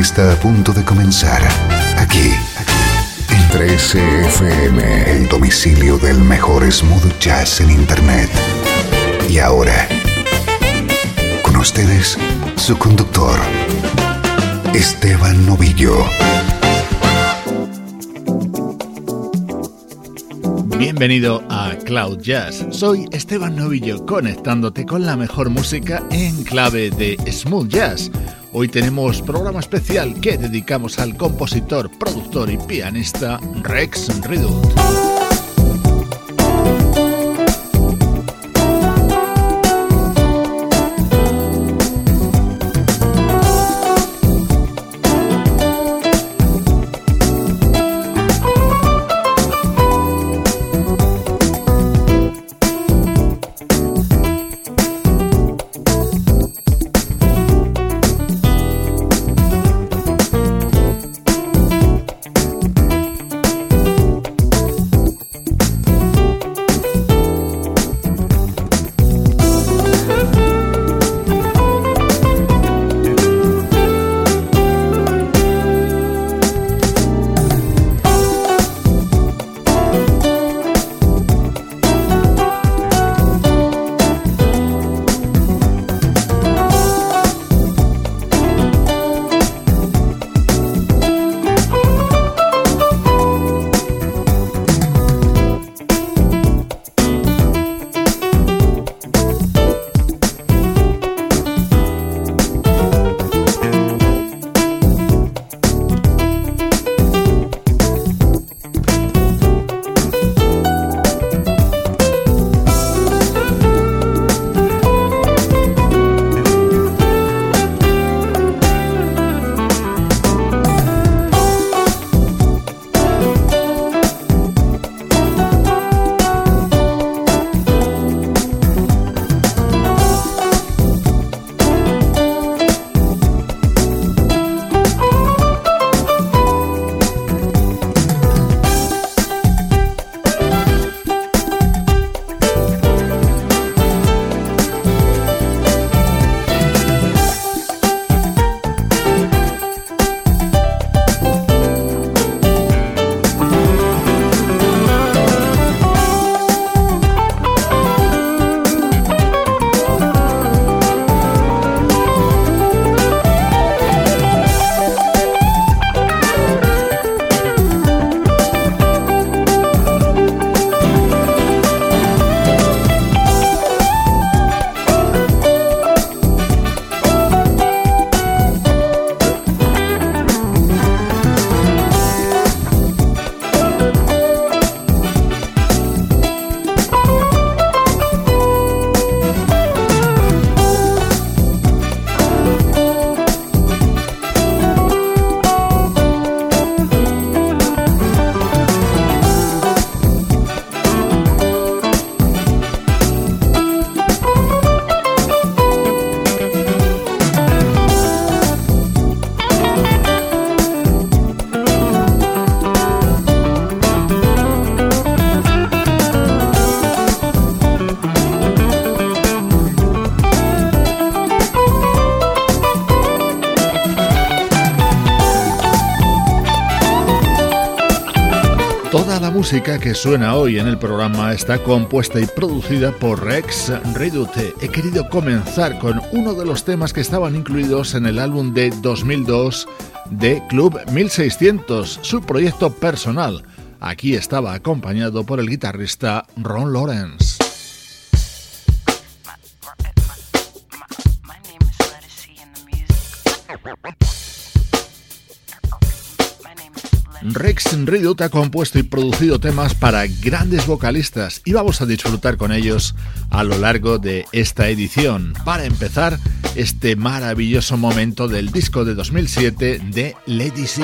Está a punto de comenzar aquí en 13FM, el domicilio del mejor smooth jazz en Internet. Y ahora, con ustedes, su conductor, Esteban Novillo. Bienvenido a Cloud Jazz. Soy Esteban Novillo conectándote con la mejor música en clave de smooth jazz. Hoy tenemos programa especial que dedicamos al compositor, productor y pianista Rex Redut. Música que suena hoy en el programa está compuesta y producida por Rex Redute. He querido comenzar con uno de los temas que estaban incluidos en el álbum de 2002 de Club 1600, su proyecto personal. Aquí estaba acompañado por el guitarrista Ron Lawrence. Rex Redut ha compuesto y producido temas para grandes vocalistas y vamos a disfrutar con ellos a lo largo de esta edición. Para empezar, este maravilloso momento del disco de 2007 de Lady C.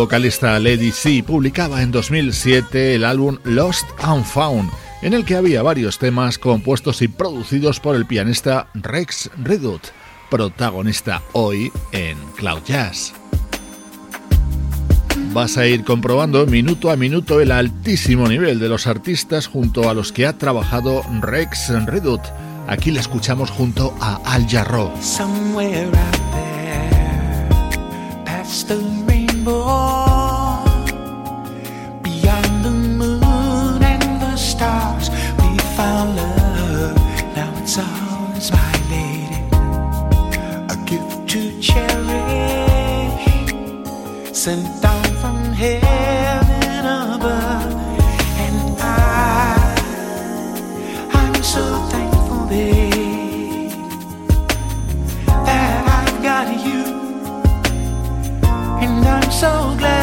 vocalista Lady C publicaba en 2007 el álbum Lost and Found, en el que había varios temas compuestos y producidos por el pianista Rex Redut, protagonista hoy en Cloud Jazz. vas a ir comprobando minuto a minuto el altísimo nivel de los artistas junto a los que ha trabajado Rex Redut. Aquí le escuchamos junto a Al Jarro. Sent down from heaven above. And I, I'm so thankful, babe, that I've got you. And I'm so glad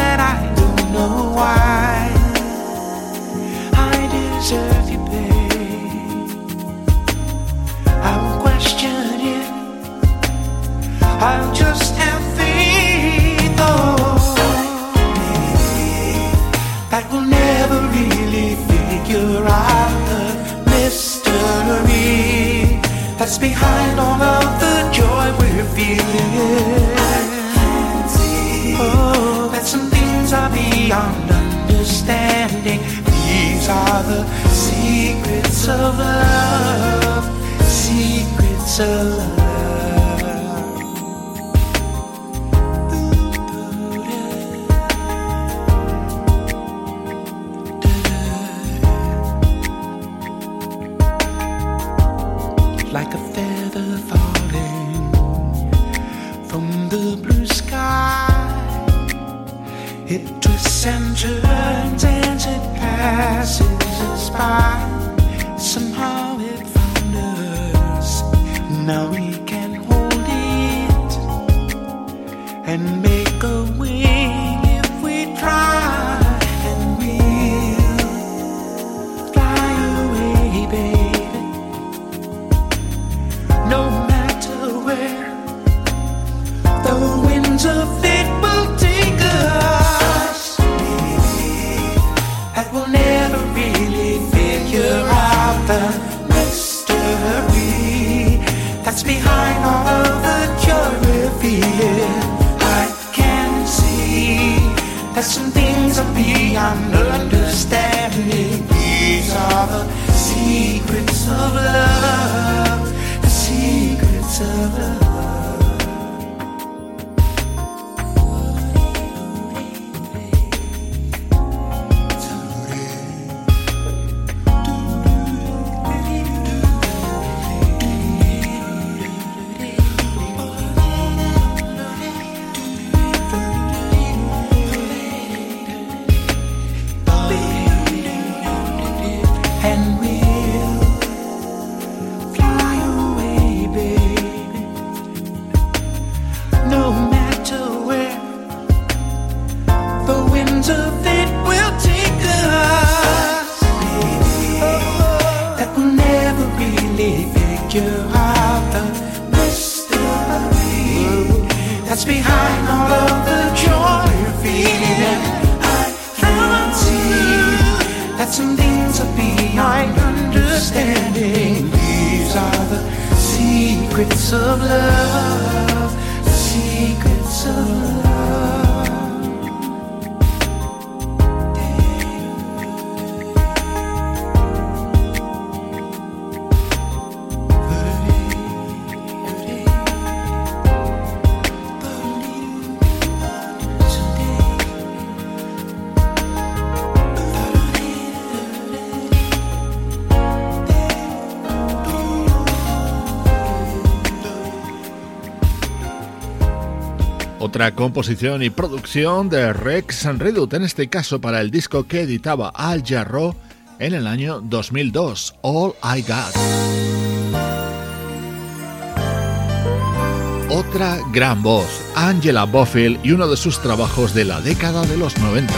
that's behind all of the joy we're feeling. Oh, that some things are beyond understanding. These are the secrets of love, secrets of love. of love. Otra composición y producción de Rex Redut, en este caso para el disco que editaba Al Jarro en el año 2002, All I Got. Otra gran voz, Angela Bofill y uno de sus trabajos de la década de los 90.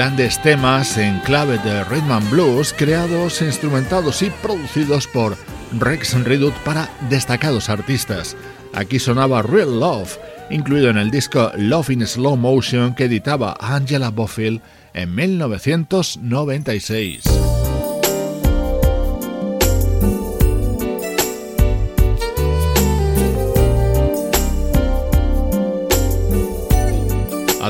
Grandes temas en clave de rhythm and blues creados, instrumentados y producidos por Rex Redut para destacados artistas. Aquí sonaba Real Love, incluido en el disco Love in Slow Motion que editaba Angela Bofill en 1996.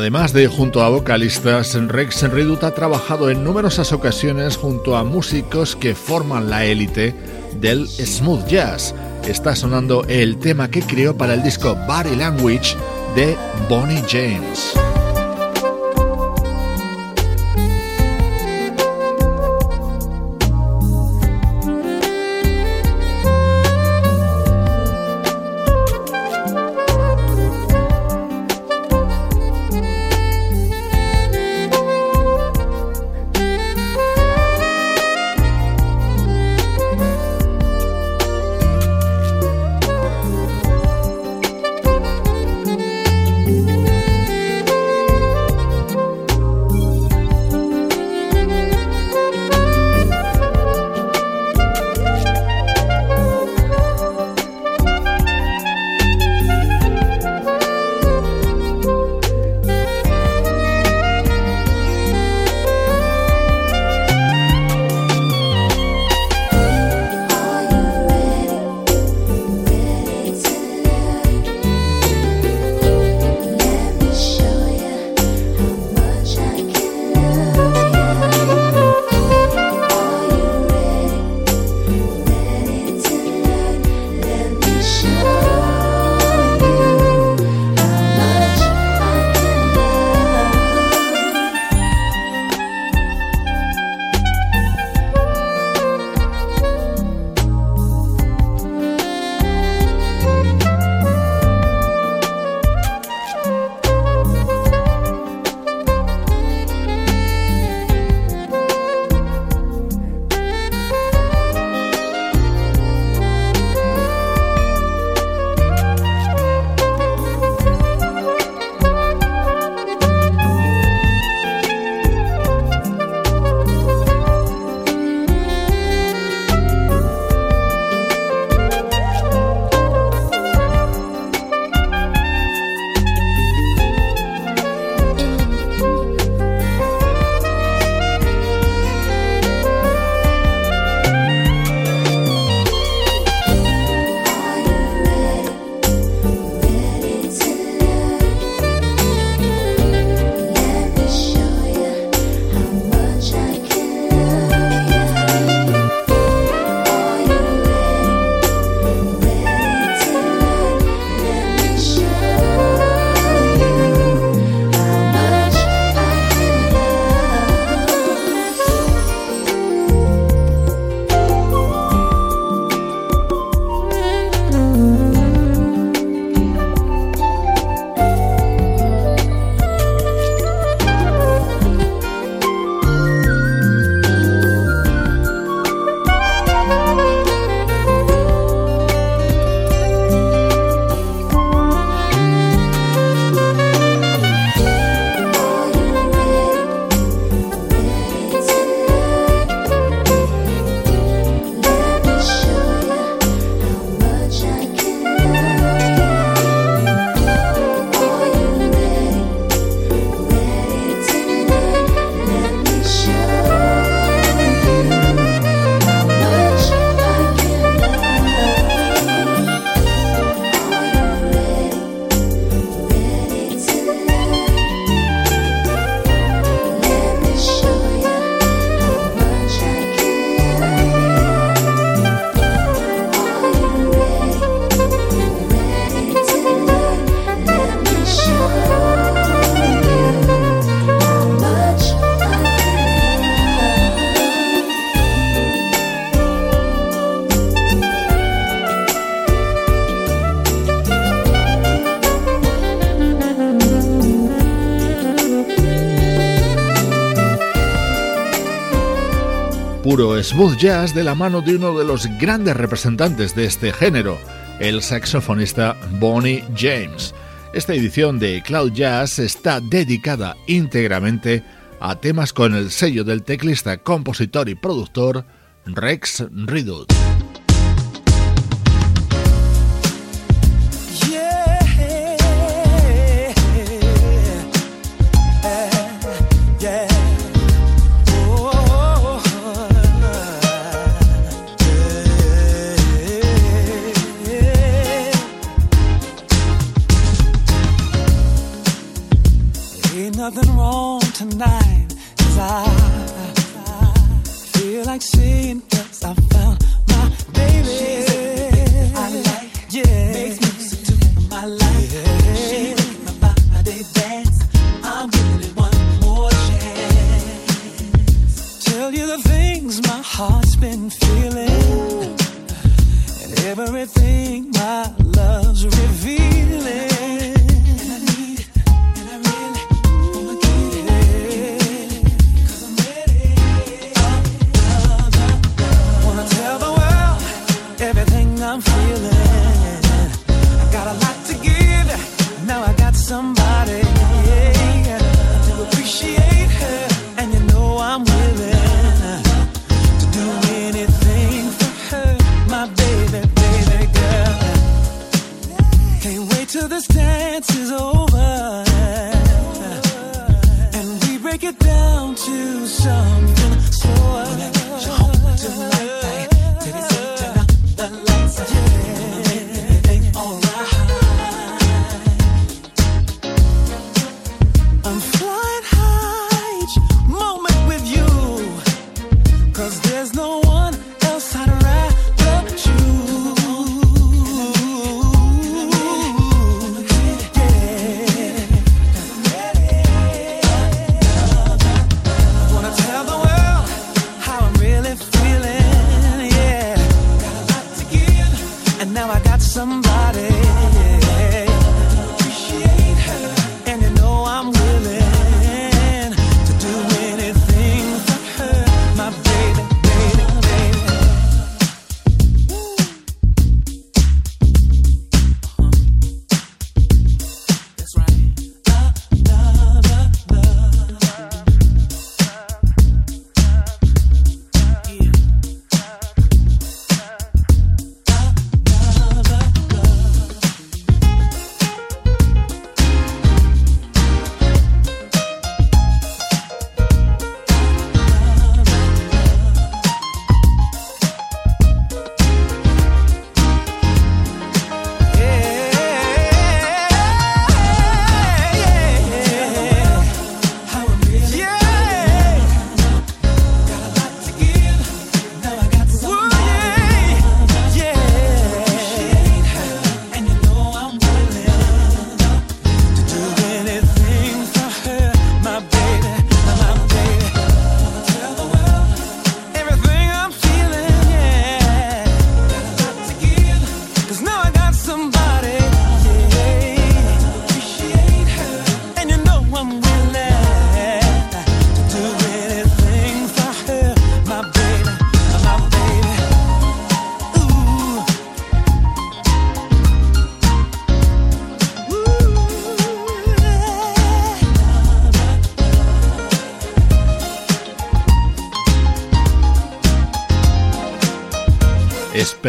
Además de junto a vocalistas, Rex Redut ha trabajado en numerosas ocasiones junto a músicos que forman la élite del smooth jazz. Está sonando el tema que creó para el disco Body Language de Bonnie James. Smooth jazz de la mano de uno de los grandes representantes de este género, el saxofonista Bonnie James. Esta edición de Cloud Jazz está dedicada íntegramente a temas con el sello del teclista, compositor y productor Rex Redut. Heart's been feeling. And everything my love's revealing.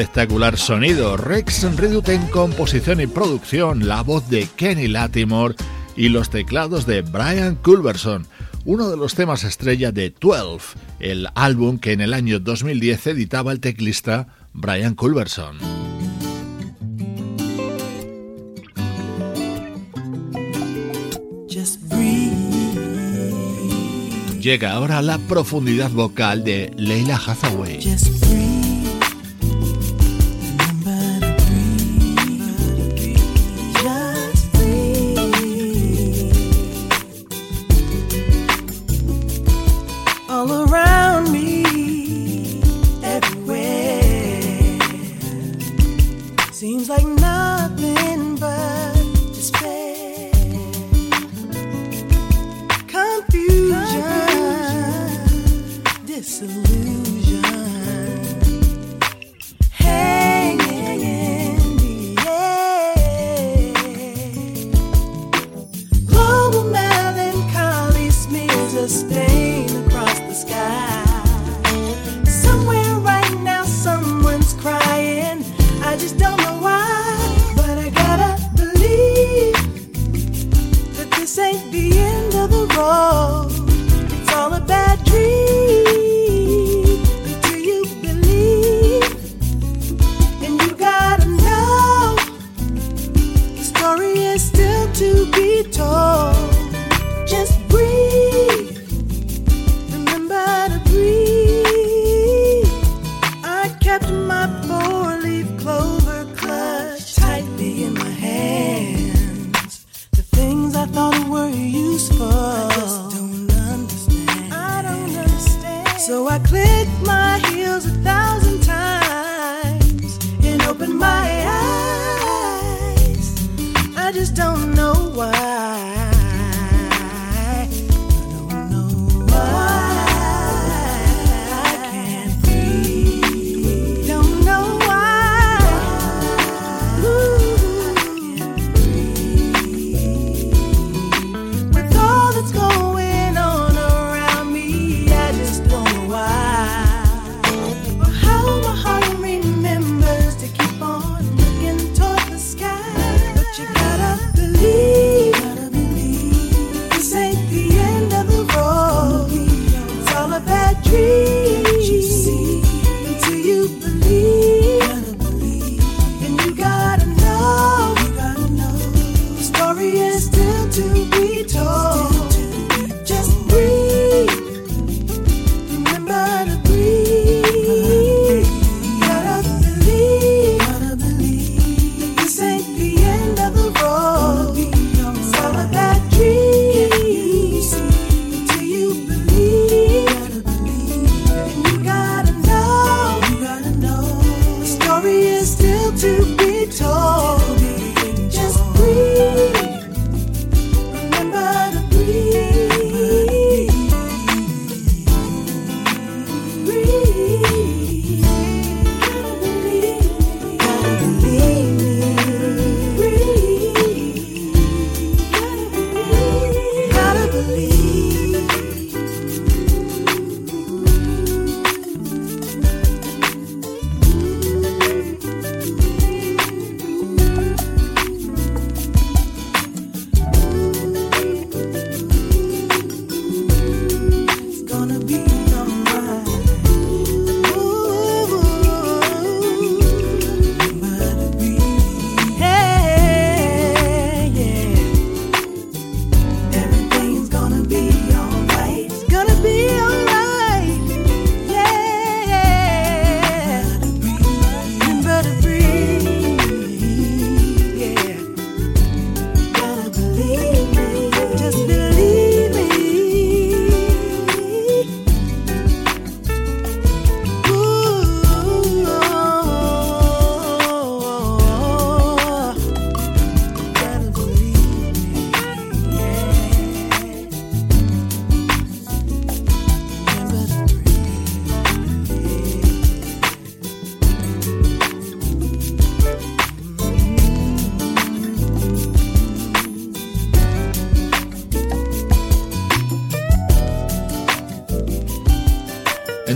Espectacular sonido. Rex Redute en composición y producción, la voz de Kenny Latimore y los teclados de Brian Culberson, uno de los temas estrella de 12, el álbum que en el año 2010 editaba el teclista Brian Culberson. Llega ahora la profundidad vocal de Leila Hathaway.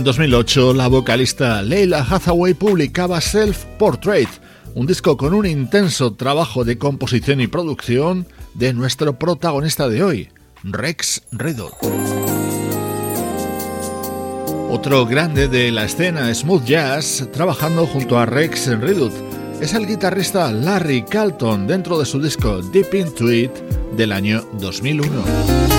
2008, la vocalista Leila Hathaway publicaba Self Portrait, un disco con un intenso trabajo de composición y producción de nuestro protagonista de hoy, Rex Redot. Otro grande de la escena smooth jazz, trabajando junto a Rex Redut, es el guitarrista Larry Calton dentro de su disco Deep Into It del año 2001.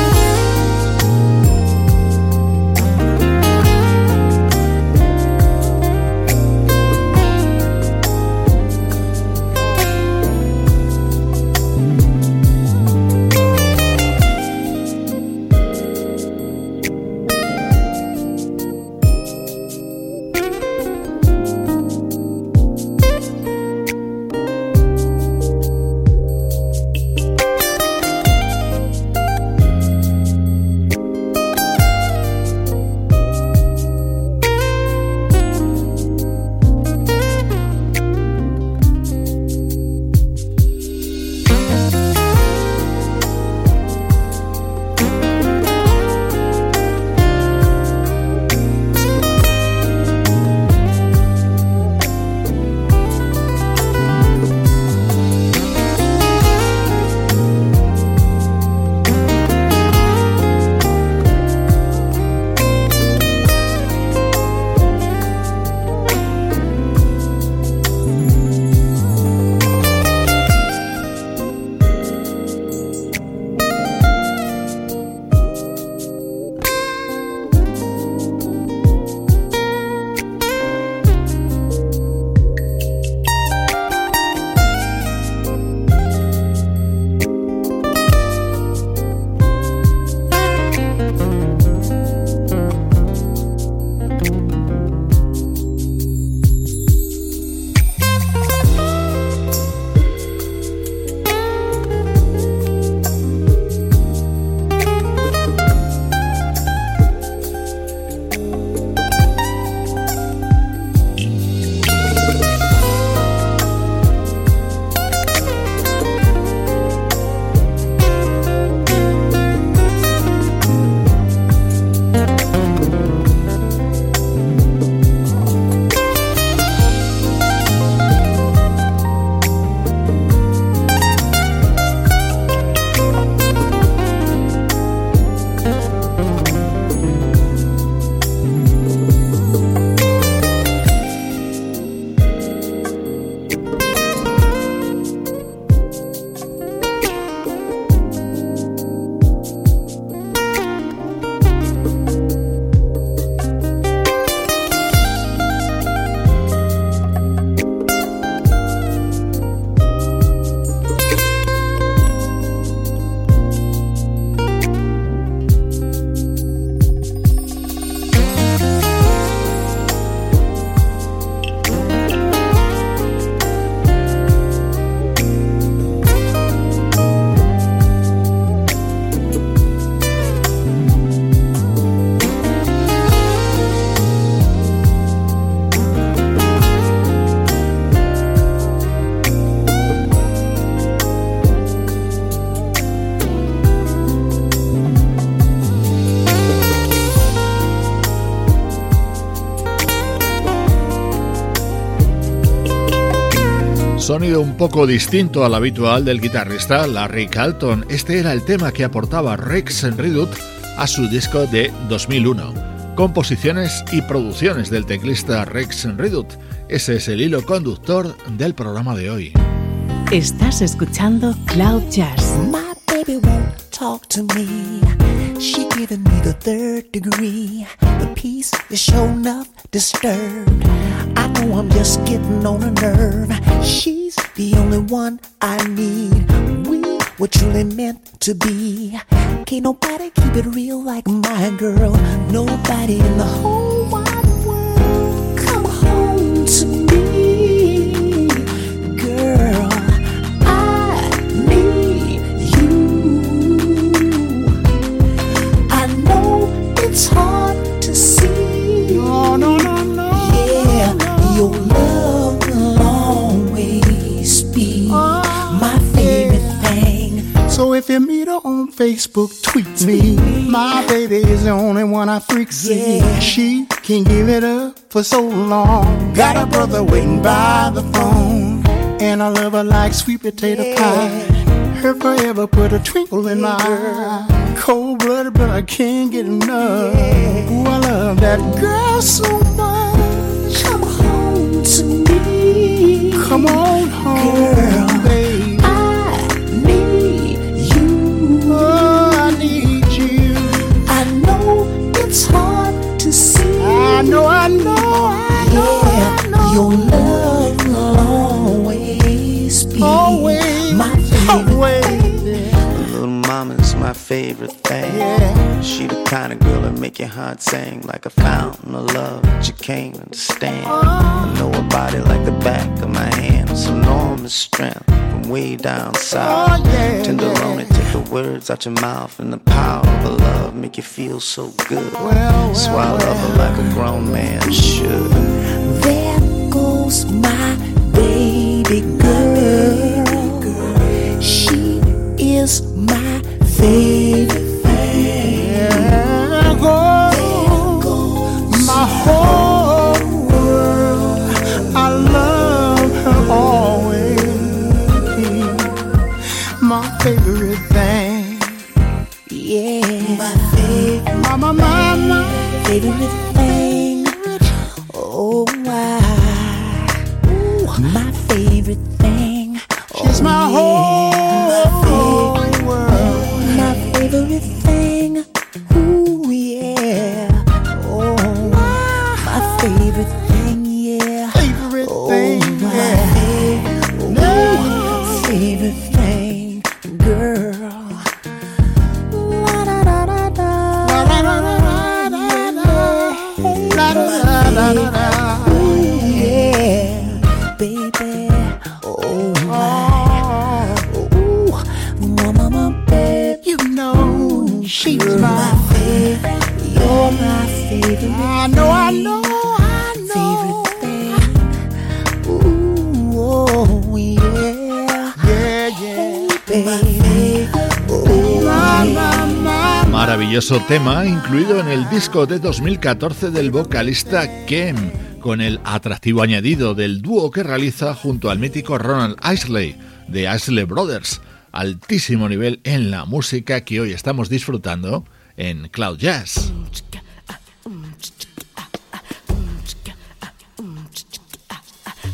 Sonido un poco distinto al habitual del guitarrista Larry Calton. Este era el tema que aportaba Rex Redut a su disco de 2001. Composiciones y producciones del teclista Rex Redut. Ese es el hilo conductor del programa de hoy. Estás escuchando Cloud Jazz. My baby won't talk to me. She giving me the third degree. The peace is show enough disturbed. I know I'm just getting on a nerve. The only one I need. We were truly meant to be. Can't nobody keep it real like my girl. Nobody in the whole wide world. Come home to me, So if you meet her on Facebook, tweet me. My baby is the only one I freak see. Yeah. She can't give it up for so long. Got a brother waiting by the phone. And I love her like sweet potato pie. Her forever put a twinkle in my eye. Cold blooded, but I can't get enough. Ooh, I love that girl so much. Come home to me. Come on home, Girl. It's hard to see. I know, I know, I know, I Yeah, know. your love will always be Always, my favorite always. Favorite thing. Yeah. She the kind of girl that make your heart sing like a fountain of love that you can't understand. I know her body like the back of my hand. It's enormous strength from way down south. Oh, yeah, Tenderoni, yeah. take the words out your mouth and the power of love make you feel so good. Well, well, so I love her like a grown man should. There goes my baby girl. She is my favorite thing. My whole world. I love her always. My favorite thing. Yeah, my favorite, My, my, my, my. favorite thing. Oh, why? Ooh, my favorite thing. She's my oh, whole kaybettim tema incluido en el disco de 2014 del vocalista Kem, con el atractivo añadido del dúo que realiza junto al mítico Ronald Isley de Isley Brothers. Altísimo nivel en la música que hoy estamos disfrutando en Cloud Jazz.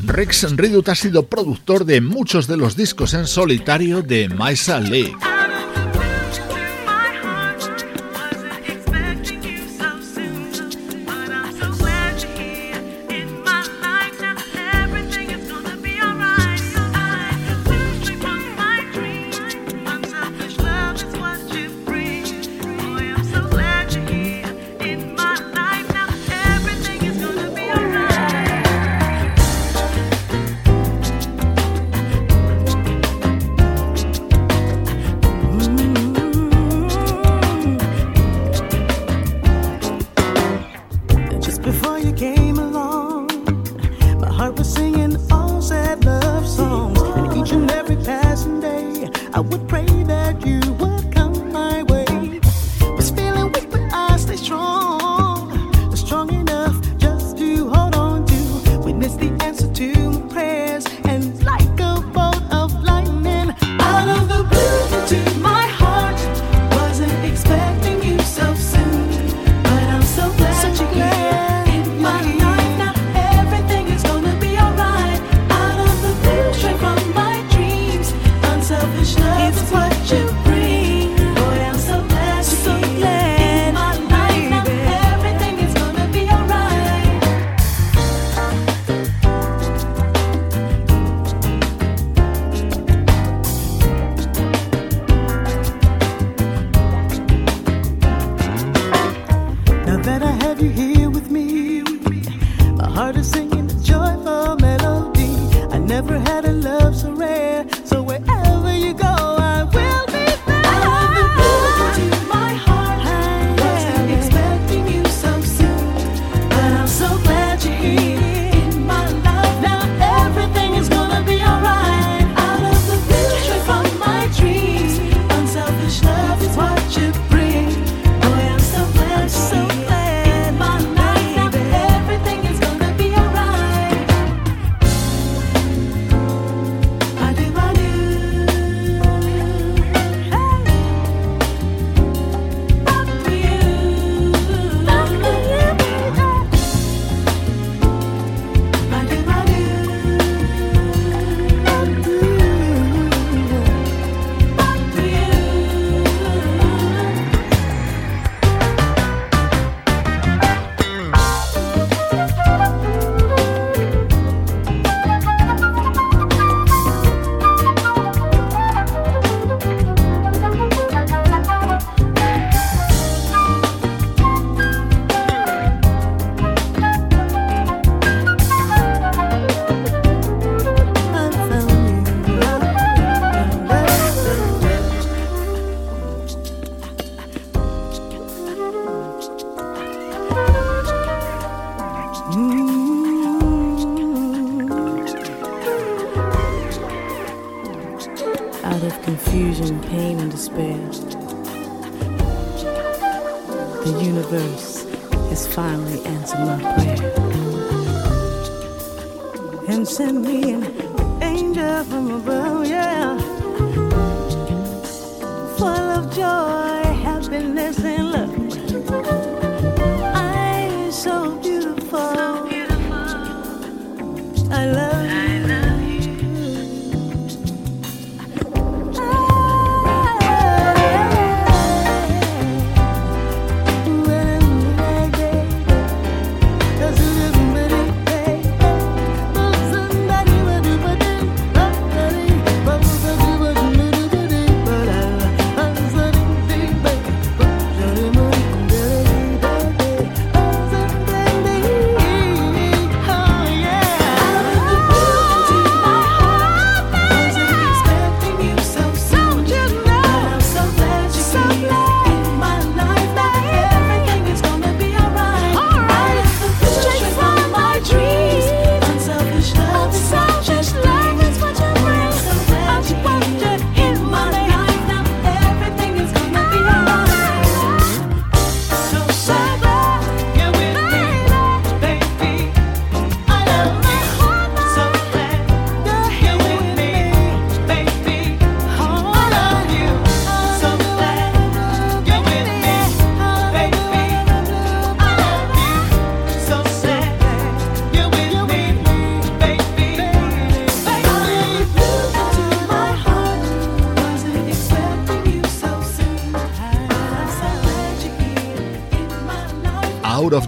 Rex Redut ha sido productor de muchos de los discos en solitario de Maisa League.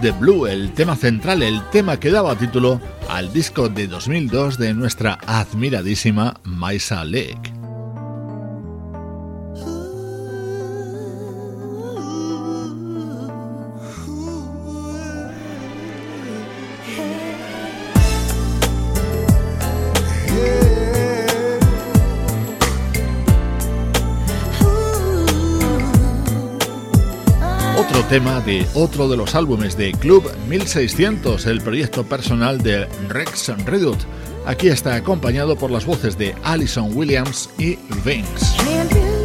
The Blue, el tema central, el tema que daba título al disco de 2002 de nuestra admiradísima Maisa Lake. Tema de otro de los álbumes de Club 1600, el proyecto personal de Rex Redut. Aquí está acompañado por las voces de Alison Williams y Vince.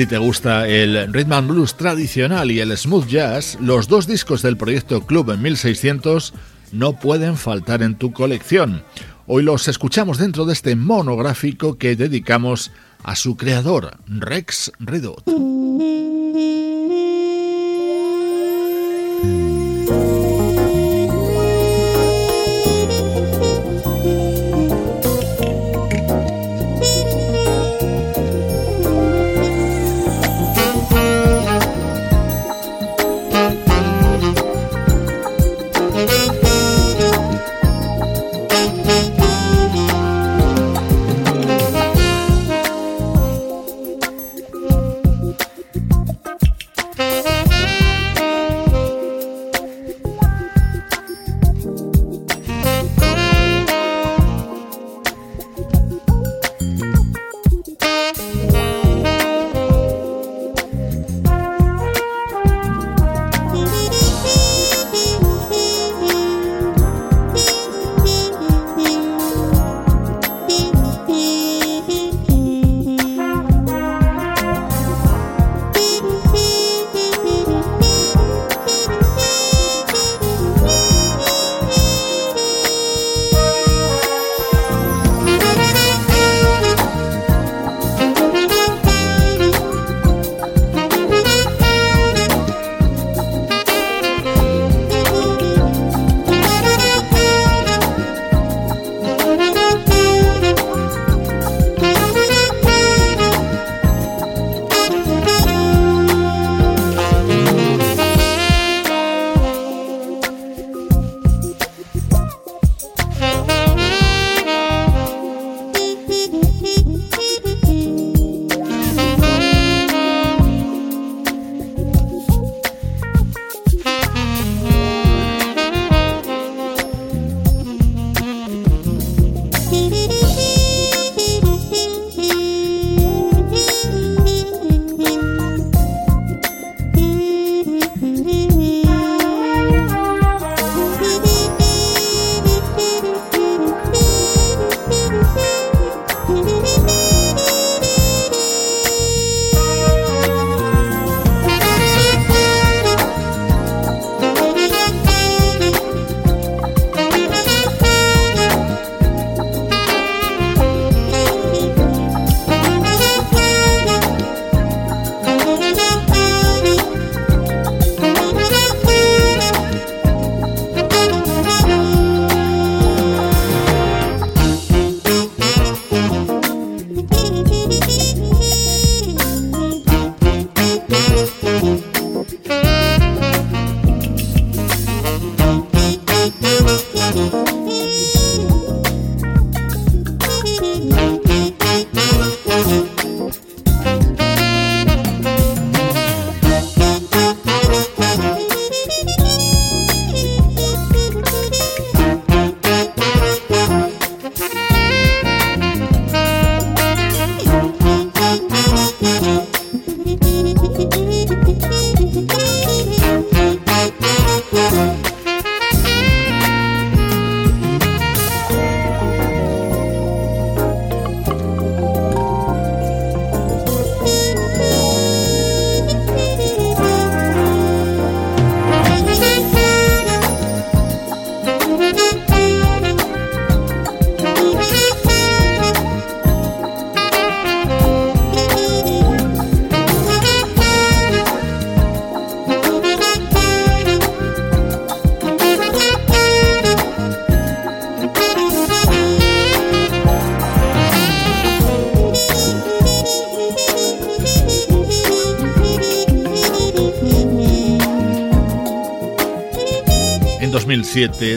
Si te gusta el rhythm and blues tradicional y el smooth jazz, los dos discos del proyecto Club en 1600 no pueden faltar en tu colección. Hoy los escuchamos dentro de este monográfico que dedicamos a su creador, Rex Redot.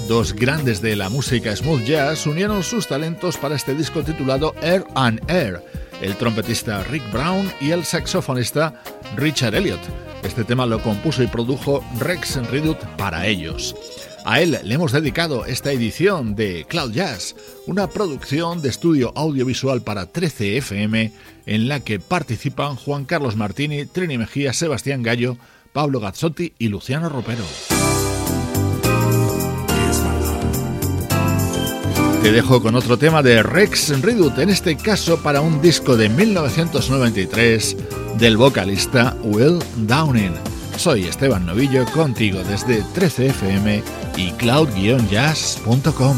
Dos grandes de la música smooth jazz unieron sus talentos para este disco titulado Air and Air, el trompetista Rick Brown y el saxofonista Richard Elliott. Este tema lo compuso y produjo Rex Redut para ellos. A él le hemos dedicado esta edición de Cloud Jazz, una producción de estudio audiovisual para 13 FM en la que participan Juan Carlos Martini, Trini Mejía, Sebastián Gallo, Pablo Gazzotti y Luciano Ropero. Te dejo con otro tema de Rex Redut, en este caso para un disco de 1993 del vocalista Will Downing. Soy Esteban Novillo contigo desde 13fm y cloud-jazz.com.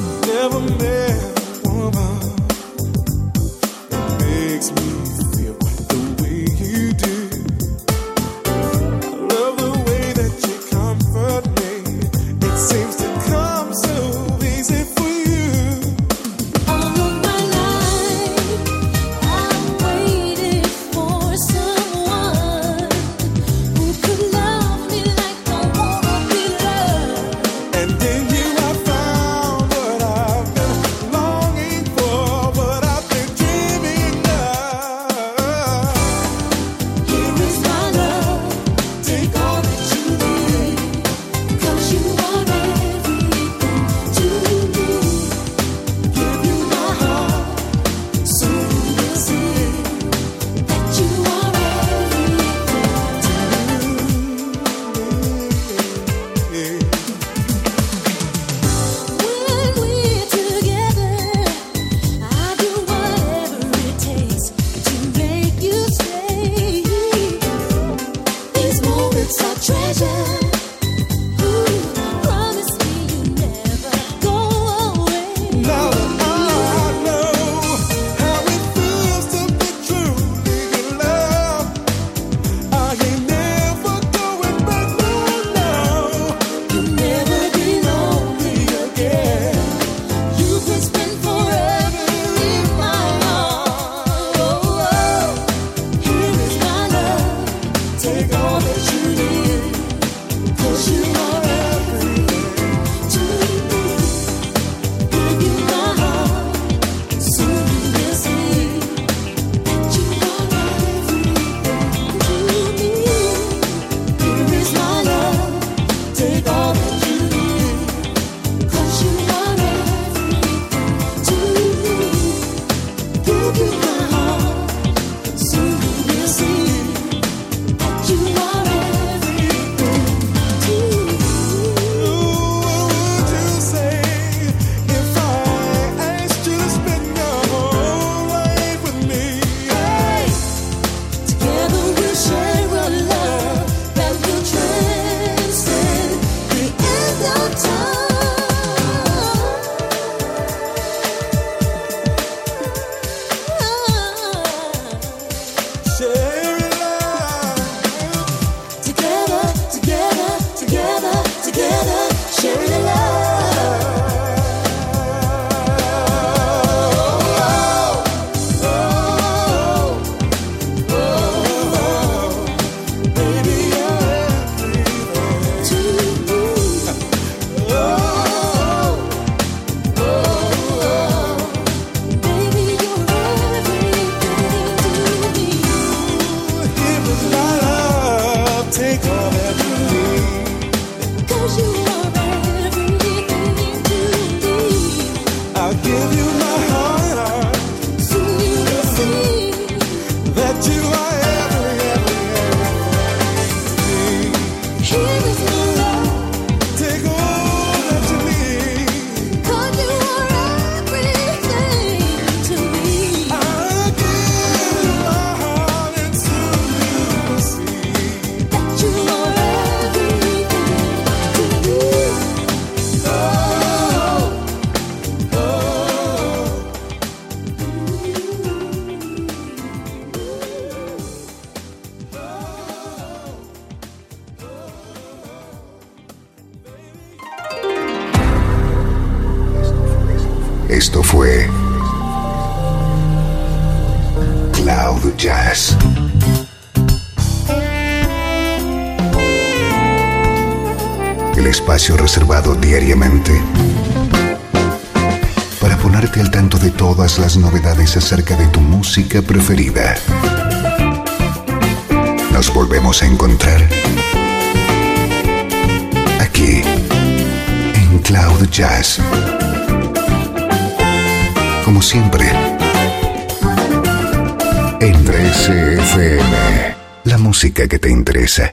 acerca de tu música preferida. Nos volvemos a encontrar aquí en Cloud Jazz. Como siempre, en 13 FM, la música que te interesa.